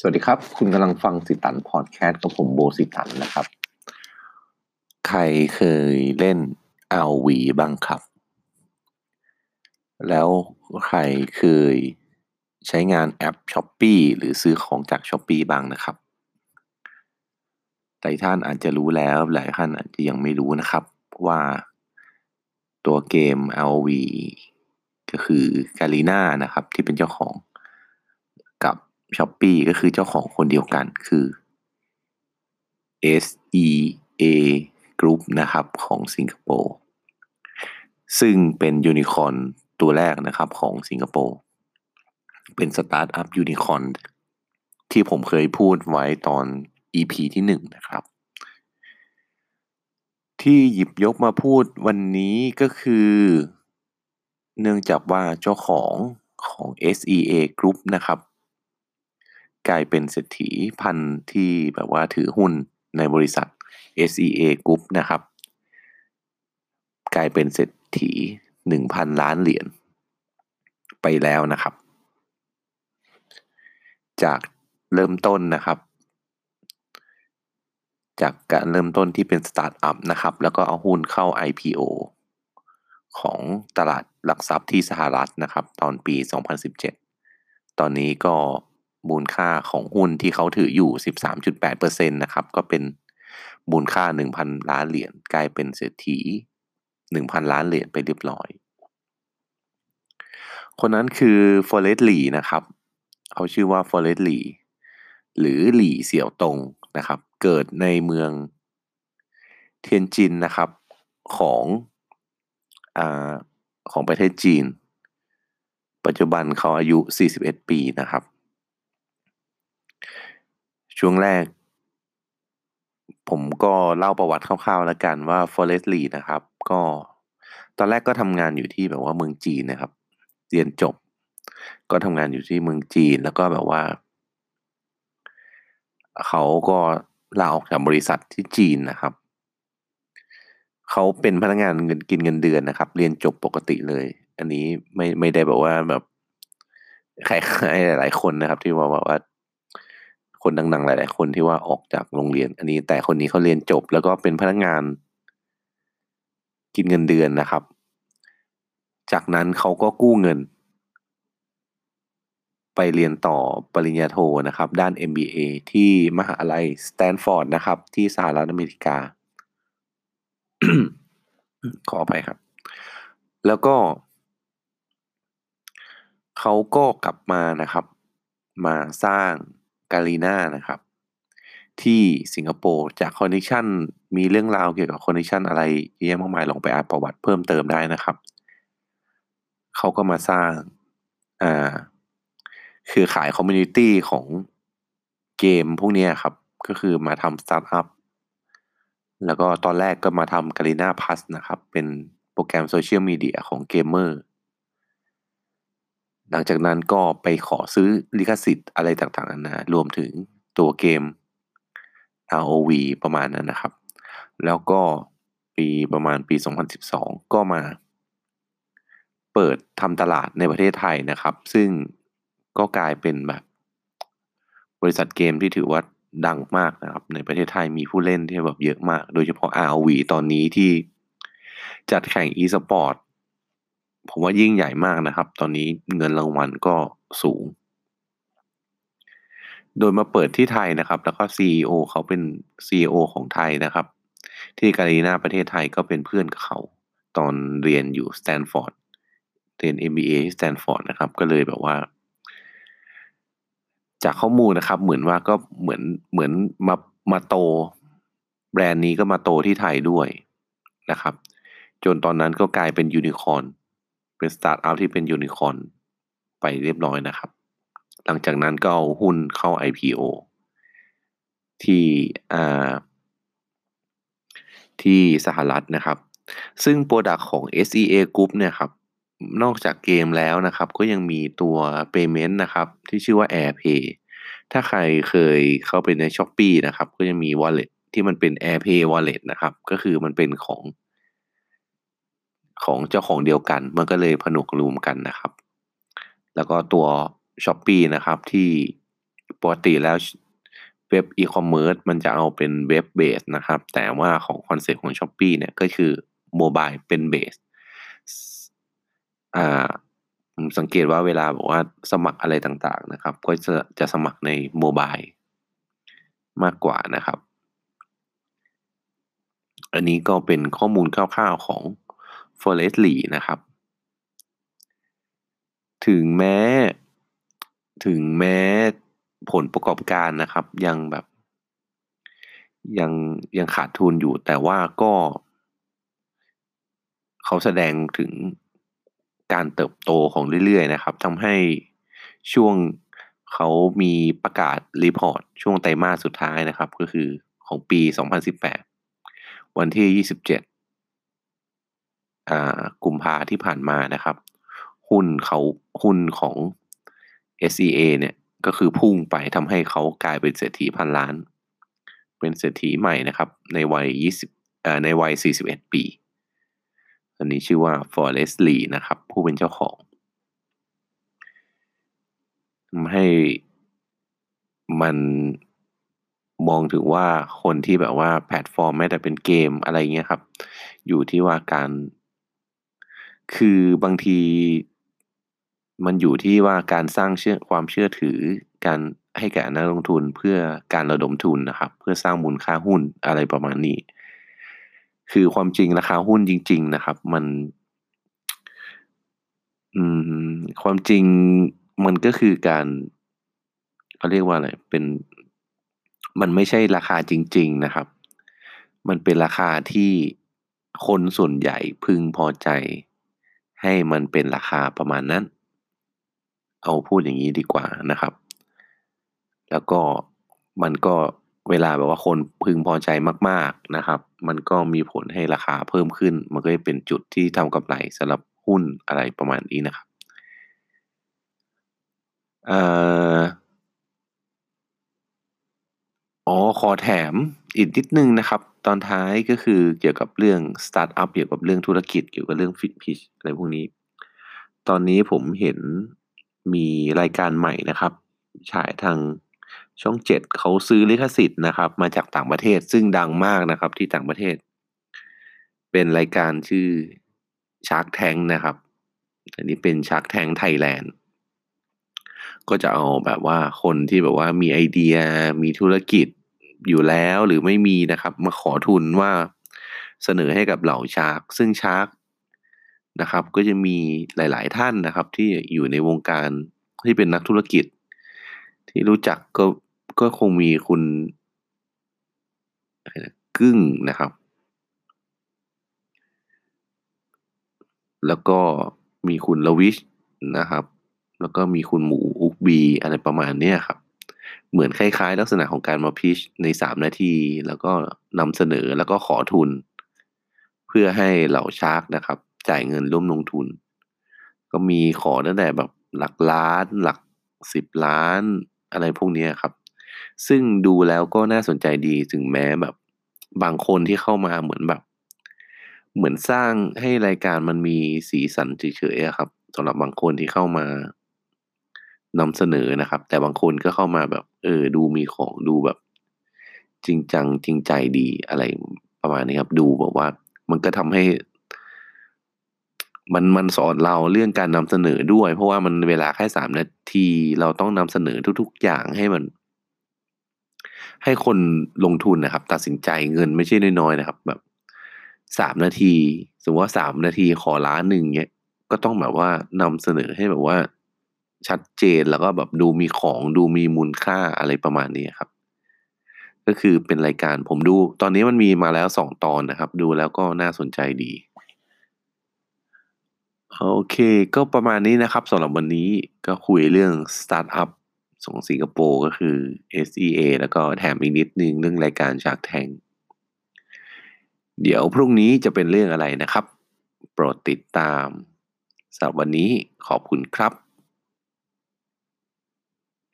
สวัสดีครับ คุณกำลังฟังสิตันพอดแคสต์กับผมโบสิตันนะครับ ใครเคยเล่น RV บ้างครับ แล้วใครเคยใช้งานแอป s h อ p e e หรือซื้อของจาก s h อ p e e บ้างนะครับหลายท่านอาจจะรู้แล้วหลายท่านอาจจะยังไม่รู้นะครับว่าตัวเกม RV ก็คือ Garena นะครับที่เป็นเจ้าของ กับ Shopee ก็คือเจ้าของคนเดียวกันคือ SEA Group นะครับของสิงคโปร์ซึ่งเป็นยูนิคอนตัวแรกนะครับของสิงคโปร์เป็นสตาร์ทอัพยูนิคอนที่ผมเคยพูดไว้ตอน EP ที่หนึ่งนะครับ ที่หยิบยกมาพูดวันนี้ก็คือ เนื่องจากว่าเจ้าของของ SEA Group นะครับ กลายเป็นเศรษฐีพันที่แบบว่าถือหุ้นในบริษัท SEA Group นะครับ กลายเป็นเศรษฐี 1,000 ล้านเหรียญไปแล้วนะครับ จากเริ่มต้นนะครับ จากการเริ่มต้นที่เป็นสตาร์ทอัพนะครับ แล้วก็เอาหุ้นเข้า IPO ของตลาดหลักทรัพย์ที่สหรัฐนะครับ ตอนปี 2017 ตอนนี้ก็ มูลค่าของหุ้นที่เขาถืออยู่ 13.8%นะครับ ก็เป็นมูลค่า 1,000 ล้านเหรียญกลายเป็นเศรษฐี 1,000 ล้านเหรียญไปเรียบร้อย คนนั้นคือฟอเรสต์หลีนะครับ เขาชื่อว่าฟอเรสต์หลีหรือหลี่เสี่ยวตงนะครับ เกิดในเมืองเทียนจินนะครับของอของประเทศจีน ปัจจุบันเขาอายุ 41 ปีนะครับ ช่วงแรก ผมก็เล่าประวัติคร่าวๆแล้วกันว่าฟอเรสต์ลีนะครับ ก็ตอนแรกก็ทำงานอยู่ที่แบบว่าเมืองจีนนะครับ เรียนจบ ก็ทำงานอยู่ที่เมืองจีนแล้วก็แบบว่า เขาก็ลาออกจากบริษัทที่จีนนะครับ เขาเป็นพนักงานเงินกินเงินเดือนนะครับ เรียนจบปกติเลย อันนี้ไม่ไม่ได้แบบว่าแบบคล้ายๆหลาย ๆ คนนะครับ ที่ว่าว่า คนดังๆ หลายๆ คนที่ว่าออกจากโรงเรียน อันนี้แต่คนนี้เขาเรียนจบ แล้วก็เป็นพนักงาน กินเงินเดือนนะครับ จากนั้นเขาก็กู้เงิน ไปเรียนต่อปริญญาโทนะครับ ด้าน MBA ที่มหาลัยสแตนฟอร์ดนะครับ ที่สหรัฐอเมริกา ขออภัยครับ แล้วก็ เขาก็กลับมานะครับ มาสร้าง กาลีนานะครับ ที่สิงคโปร์จาก connection มีเรื่องราวเกี่ยวกับ connection อะไรเยอะมากมายลองไปอ่านประวัติเพิ่มเติมได้นะครับ เขาก็มาสร้างอ่าคือขาย community ของเกมพวกนี้ครับ ก็คือมาทำสตาร์ทอัพแล้วก็ตอนแรกก็มาทำ Garena Plus นะครับ เป็นโปรแกรมโซเชียลมีเดียของเกมเมอร์ หลังจากนั้นก็ไปขอซื้อลิขสิทธิ์อะไรต่างๆนานารวมถึงตัวเกม ROV ประมาณนั้นนะครับ แล้วก็ปีประมาณปี 2012 ก็มาเปิดทำตลาดในประเทศไทยนะครับ ซึ่งก็กลายเป็นแบบ บริษัทเกมที่ถือว่าดังมากนะครับ ในประเทศไทยมีผู้เล่นที่แบบเยอะมาก โดยเฉพาะ ROV ตอนนี้ที่จัดแข่ง e-sport ผมว่ายิ่งใหญ่มากนะครับ ตอนนี้เงินรางวัลก็สูง โดยมาเปิดที่ไทยนะครับ แล้วก็ CEO เขาเป็น CEO ของไทยนะครับ ที่ Garena ประเทศไทยก็เป็นเพื่อนกับเขาตอนเรียนอยู่สแตนฟอร์ดเรียน MBA ที่สแตนฟอร์ดนะครับ ก็เลยแบบว่า จากข้อมูลนะครับ เหมือนว่าก็เหมือนเหมือนมามาโต แบรนด์นี้ก็มาโตที่ไทยด้วยนะครับ จนตอนนั้นก็กลายเป็นยูนิคอร์น เป็นสตาร์ทอัพที่เป็นยูนิคอร์นไปเรียบร้อยนะครับ หลังจากนั้นก็เอาหุ้นเข้า IPO ที่อ่าที่สหรัฐนะครับ ซึ่ง product ของ SEA Group เนี่ยครับ นอกจากเกมแล้วนะครับ ก็ยังมีตัว Payment นะครับ ที่ชื่อว่า AirPay ถ้าใครเคยเข้าไปใน Shopee นะครับ ก็จะมี Wallet ที่มันเป็น AirPay Wallet นะครับ ก็คือมันเป็นของ ของเจ้าของเดียวกัน มันก็เลยผนวกรวมกันนะครับ แล้วก็ตัว Shopee นะครับที่ปกติแล้วเว็บอีคอมเมิร์ซมันจะเอาเป็น web base นะครับ แต่ว่าของคอนเซ็ปต์ของ Shopee เนี่ยก็คือ mobile เป็น base อ่าผมสังเกตว่าเวลาบอกว่าสมัครอะไรต่างๆนะครับ ก็จะจะสมัครใน mobile มากกว่านะครับ อันนี้ก็เป็นข้อมูลคร่าวๆของ f o r e s t l y นะครับ ถึงแม้ ถึงแม้ผลประกอบการนะครับ ยังแบบ ยังยังขาดทุนอยู่ แต่ว่าก็ เขาแสดงถึงการเติบโตของเรื่อยๆนะครับทำให้ช่วงเขามีประกาศรีพอร์ตช่วงไตรมาสสุดท้ายนะครับ ก็คือของปี 2018 วันที่ 27 กุมภาที่ผ่านมานะครับ หุ้นเขาหุ้นของ SEA เนี่ยก็คือพุ่งไปทำให้เขากลายเป็นเศรษฐีพันล้าน เป็นเศรษฐีใหม่นะครับ ในวัย 20อ่าในวัย 41 ปี อันนี้ชื่อว่า Forest Lee นะครับ ผู้เป็นเจ้าของทำให้มันมองถึงว่าคนที่แบบว่าแพลตฟอร์มแม้แต่เป็นเกมอะไรเงี้ยครับ อยู่ที่ว่าการ คือบางทีมันอยู่ที่ว่าการสร้างเชื่อความเชื่อถือ การให้แก่นักลงทุนเพื่อการระดมทุนนะครับ เพื่อสร้างมูลค่าหุ้นอะไรประมาณนี้ คือความจริงราคาหุ้นจริง ๆ นะครับ มัน อืม ความจริงมันก็คือการเขาเรียกว่าอะไร เป็น มันไม่ใช่ราคาจริง ๆ นะครับ มันเป็นราคาที่คนส่วนใหญ่พึงพอใจ ให้มันเป็นราคาประมาณนั้น เอาพูดอย่างนี้ดีกว่านะครับ แล้วก็มันก็เวลาแบบว่าคนพึงพอใจมาก ๆนะครับ มันก็มีผลให้ราคาเพิ่มขึ้น มันก็จะเป็นจุดที่ทำกำไรสำหรับหุ้นอะไรประมาณนี้นะครับ อ๋อขอแถมอีกนิดนึงนะครับ ตอนท้ายก็คือเกี่ยวกับเรื่องสตาร์ทอัพเกี่ยวกับเรื่องธุรกิจเกี่ยวกับเรื่อง pitch pitch อะไรพวกนี้ ตอนนี้ผมเห็นมีรายการใหม่นะครับ ฉายทางช่องเจ็ดเขาซื้อลิขสิทธิ์นะครับ มาจากต่างประเทศซึ่งดังมากนะครับที่ต่างประเทศ เป็นรายการชื่อชาร์กแทงนะครับ อันนี้เป็นชาร์กแทงไทยแลนด์ก็จะเอาแบบว่าคนที่แบบว่ามีไอเดียมีธุรกิจ อยู่แล้วหรือไม่มีนะครับ มาขอทุนว่าเสนอให้กับเหล่าชาร์กซึ่งชาร์กนะครับ ก็จะมีหลาย ๆ ท่านนะครับ ที่อยู่ในวงการที่เป็นนักธุรกิจ ที่รู้จักก็ก็คงมีคุณกึ้งนะครับ แล้วก็มีคุณลวิชนะครับ แล้วก็มีคุณหมูอุกบีอะไรประมาณนี้ครับ เหมือนคล้ายๆ ลักษณะของการมาพิชในสามนาที แล้วก็นำเสนอแล้วก็ขอทุน เพื่อให้เหล่าชาร์กนะครับ จ่ายเงินร่วมลงทุน ก็มีขอตั้งแต่แบบหลักล้าน หลักสิบล้านอะไรพวกนี้ครับ ซึ่งดูแล้วก็น่าสนใจดีถึงแม้แบบ บางคนที่เข้ามาเหมือนแบบ เหมือนสร้างให้รายการมันมีสีสันเฉยๆครับสำหรับบางคนที่เข้ามา นำเสนอนะครับ แต่บางคนก็เข้ามาแบบ เออ ดูมีของดูแบบ จริงจังจริงใจดีอะไรประมาณนี้ครับ ดูแบบว่า มันก็ทำให้ มันมันสอนเราเรื่องการนำเสนอด้วย เพราะว่ามันเวลาแค่สามนาทีเราต้องนำเสนอทุก ๆ อย่างให้มัน ให้คนลงทุนนะครับ ตัดสินใจเงินไม่ใช่น้อยๆนะครับ แบบสามนาที สมมติว่าสามนาทีขอล้านหนึ่งเนี้ยก็ต้องแบบว่านำเสนอให้แบบว่า ชัดเจนแล้วก็แบบดูมีของดูมีมูลค่าอะไรประมาณนี้ครับ ก็คือเป็นรายการผมดู ตอนนี้มันมีมาแล้วสองตอนนะครับ ดูแล้วก็น่าสนใจดี โอเค ก็ประมาณนี้นะครับสำหรับวันนี้ก็คุยเรื่องสตาร์ทอัพของสิงคโปร์ก็คือ SEA แล้วก็แถมอีกนิดนึงเรื่องรายการ Shark Tank เดี๋ยวพรุ่งนี้จะเป็นเรื่องอะไรนะครับ โปรดติดตามสำหรับวันนี้ขอบคุณครับ